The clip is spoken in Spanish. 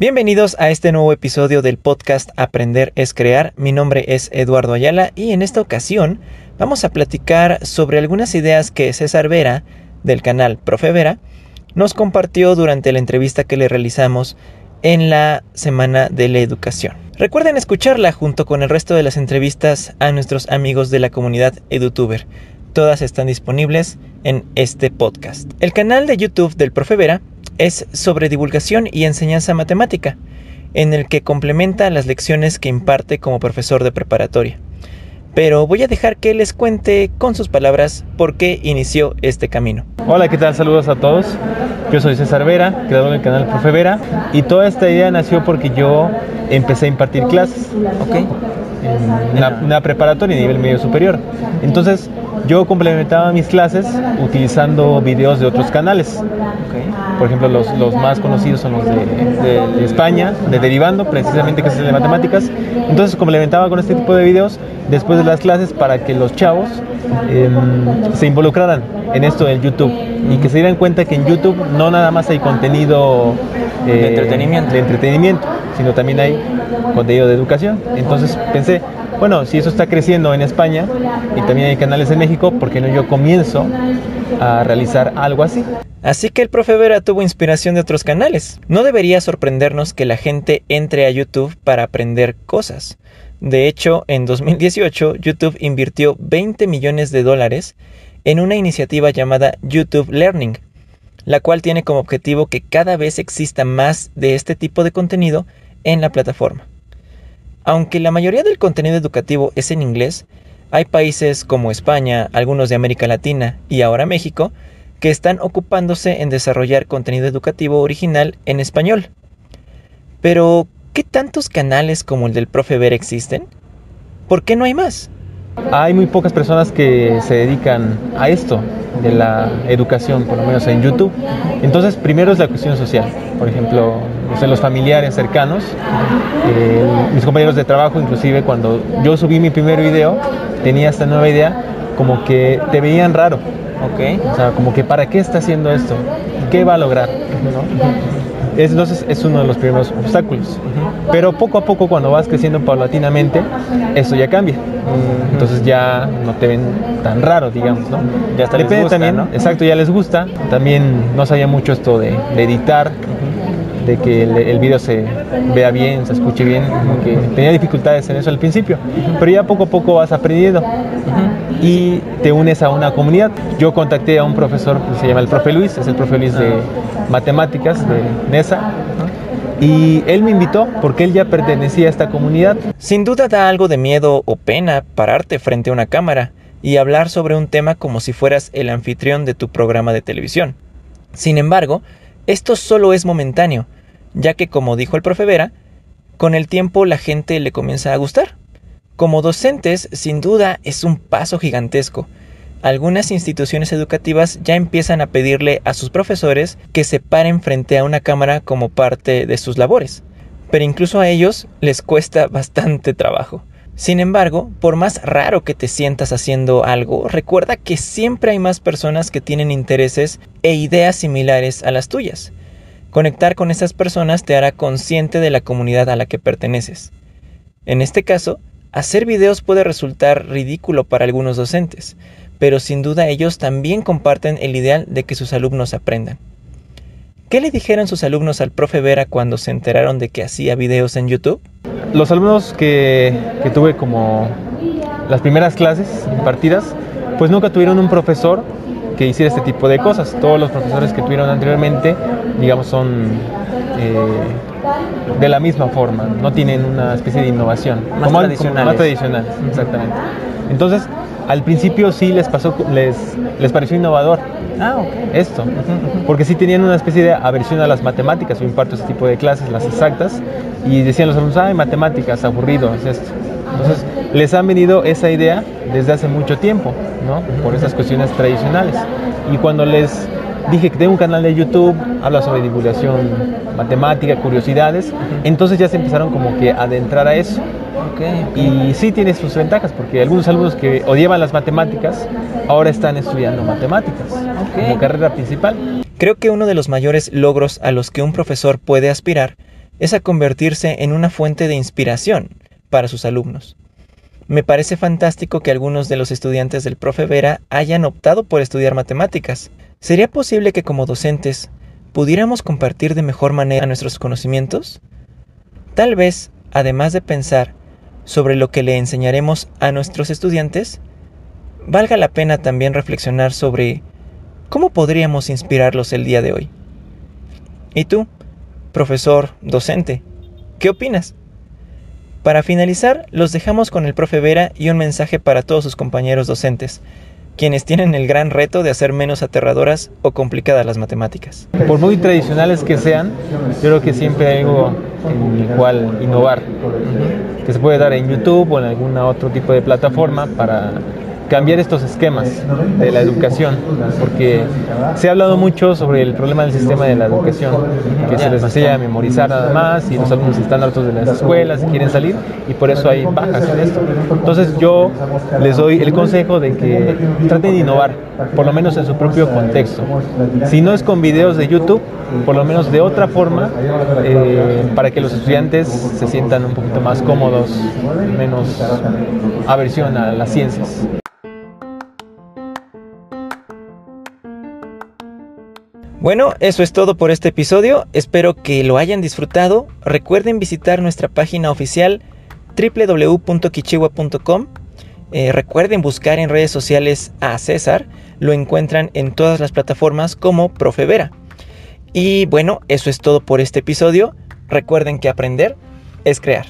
Bienvenidos a este nuevo episodio del podcast Aprender es Crear. Mi nombre es Eduardo Ayala y en esta ocasión vamos a platicar sobre algunas ideas que César Vera, del canal Profe Vera, nos compartió durante la entrevista que le realizamos en la Semana de la Educación. Recuerden escucharla junto con el resto de las entrevistas a nuestros amigos de la comunidad EduTuber. Todas están disponibles en este podcast. El canal de YouTube del Profe Vera es sobre divulgación y enseñanza matemática, en el que complementa las lecciones que imparte como profesor de preparatoria. Pero voy a dejar que les cuente con sus palabras por qué inició este camino. Hola, ¿qué tal? Saludos a todos. Yo soy César Vera, creador del canal Profe Vera, y toda esta idea nació porque yo empecé a impartir clases. En una, preparatoria a nivel medio superior. Entonces, yo complementaba mis clases utilizando videos de otros canales. Por ejemplo, los, los, más conocidos son los de, España, de Derivando, precisamente que es el de matemáticas. Entonces complementaba con este tipo de videos después de las clases para que los chavos em, se involucraran en esto del YouTube y que se dieran cuenta que en YouTube no nada más hay contenido eh, de, entretenimiento. de entretenimiento, sino también hay contenido de educación. Entonces pensé, bueno, si eso está creciendo en España y también hay canales en México, ¿por qué no yo comienzo a realizar algo así? Así que el profe Vera tuvo inspiración de otros canales. No debería sorprendernos que la gente entre a YouTube para aprender cosas. De hecho, en 2018 YouTube invirtió 20 millones de dólares en una iniciativa llamada YouTube Learning, la cual tiene como objetivo que cada vez exista más de este tipo de contenido en la plataforma. Aunque la mayoría del contenido educativo es en inglés, hay países como España, algunos de América Latina y ahora México, que están ocupándose en desarrollar contenido educativo original en español. Pero, ¿qué tantos canales como el del Profe Ver existen? ¿Por qué no hay más? Hay muy pocas personas que se dedican a esto de la educación, por lo menos en YouTube. Entonces, primero es la cuestión social. Por ejemplo, los familiares cercanos, eh, mis compañeros de trabajo, inclusive cuando yo subí mi primer video, tenía esta nueva idea, como que te veían raro. Ok. O sea, como que ¿para qué está haciendo esto? ¿Qué va a lograr? Entonces es uno de los primeros obstáculos. Pero poco a poco cuando vas creciendo paulatinamente, eso ya cambia. Entonces ya no te ven tan raro, digamos, ¿no? Ya está Depende también, exacto, ya les gusta. También no sabía mucho esto de, editar, de que el, el, video se vea bien, se escuche bien, que tenía dificultades en eso al principio, pero ya poco a poco vas aprendiendo y te unes a una comunidad. Yo contacté a un profesor que se llama el profe Luis, es el profe Luis de matemáticas de NESA. Y él me invitó porque él ya pertenecía a esta comunidad. Sin duda da algo de miedo o pena pararte frente a una cámara y hablar sobre un tema como si fueras el anfitrión de tu programa de televisión. Sin embargo, esto solo es momentáneo, ya que como dijo el profe Vera, con el tiempo la gente le comienza a gustar. Como docentes, sin duda es un paso gigantesco. Algunas instituciones educativas ya empiezan a pedirle a sus profesores que se paren frente a una cámara como parte de sus labores, pero incluso a ellos les cuesta bastante trabajo. Sin embargo, por más raro que te sientas haciendo algo, recuerda que siempre hay más personas que tienen intereses e ideas similares a las tuyas. Conectar con esas personas te hará consciente de la comunidad a la que perteneces. En este caso, Hacer videos puede resultar ridículo para algunos docentes, pero sin duda ellos también comparten el ideal de que sus alumnos aprendan. ¿Qué le dijeron sus alumnos al profe Vera cuando se enteraron de que hacía videos en YouTube? Los alumnos que, que tuve como las primeras clases impartidas, pues nunca tuvieron un profesor que hiciera este tipo de cosas. Todos los profesores que tuvieron anteriormente, digamos, son eh, de la misma forma, no tienen una especie de innovación. Más tradicionales. más tradicionales, exactamente. Entonces, al principio sí les pasó, les, les pareció innovador ah, esto, porque sí tenían una especie de aversión a las matemáticas, yo imparto ese tipo de clases, las exactas, y decían los alumnos, ay, matemáticas, aburrido, es esto. Entonces, les han venido esa idea desde hace mucho tiempo, ¿no? Por esas cuestiones tradicionales. Y cuando les dije que tengo un canal de YouTube, habla sobre divulgación matemática, curiosidades, entonces ya se empezaron como que a adentrar a eso. Y sí tiene sus ventajas, porque algunos alumnos que odiaban las matemáticas ahora están estudiando matemáticas como carrera principal. Creo que uno de los mayores logros a los que un profesor puede aspirar es a convertirse en una fuente de inspiración para sus alumnos. Me parece fantástico que algunos de los estudiantes del profe Vera hayan optado por estudiar matemáticas. ¿Sería posible que como docentes pudiéramos compartir de mejor manera nuestros conocimientos? Tal vez, además de pensar sobre lo que le enseñaremos a nuestros estudiantes, valga la pena también reflexionar sobre cómo podríamos inspirarlos el día de hoy. ¿Y tú, profesor, docente, qué opinas? Para finalizar, los dejamos con el profe Vera y un mensaje para todos sus compañeros docentes, quienes tienen el gran reto de hacer menos aterradoras o complicadas las matemáticas. Por muy tradicionales que sean, yo creo que siempre hay algo en el cual innovar, que se puede dar en YouTube o en algún otro tipo de plataforma para cambiar estos esquemas de la educación, porque se ha hablado mucho sobre el problema del sistema de la educación, que se les enseña a memorizar nada más y los alumnos están hartos de las escuelas y quieren salir y por eso hay bajas en esto. Entonces yo les doy el consejo de que traten de innovar, por lo menos en su propio contexto. Si no es con videos de YouTube, por lo menos de otra forma, eh, para que los estudiantes se sientan un poquito más cómodos, menos aversión a las ciencias. Bueno, eso es todo por este episodio. Espero que lo hayan disfrutado. Recuerden visitar nuestra página oficial www.kichiwa.com. Eh, recuerden buscar en redes sociales a César. Lo encuentran en todas las plataformas como Profe Vera. Y bueno, eso es todo por este episodio. Recuerden que aprender es crear.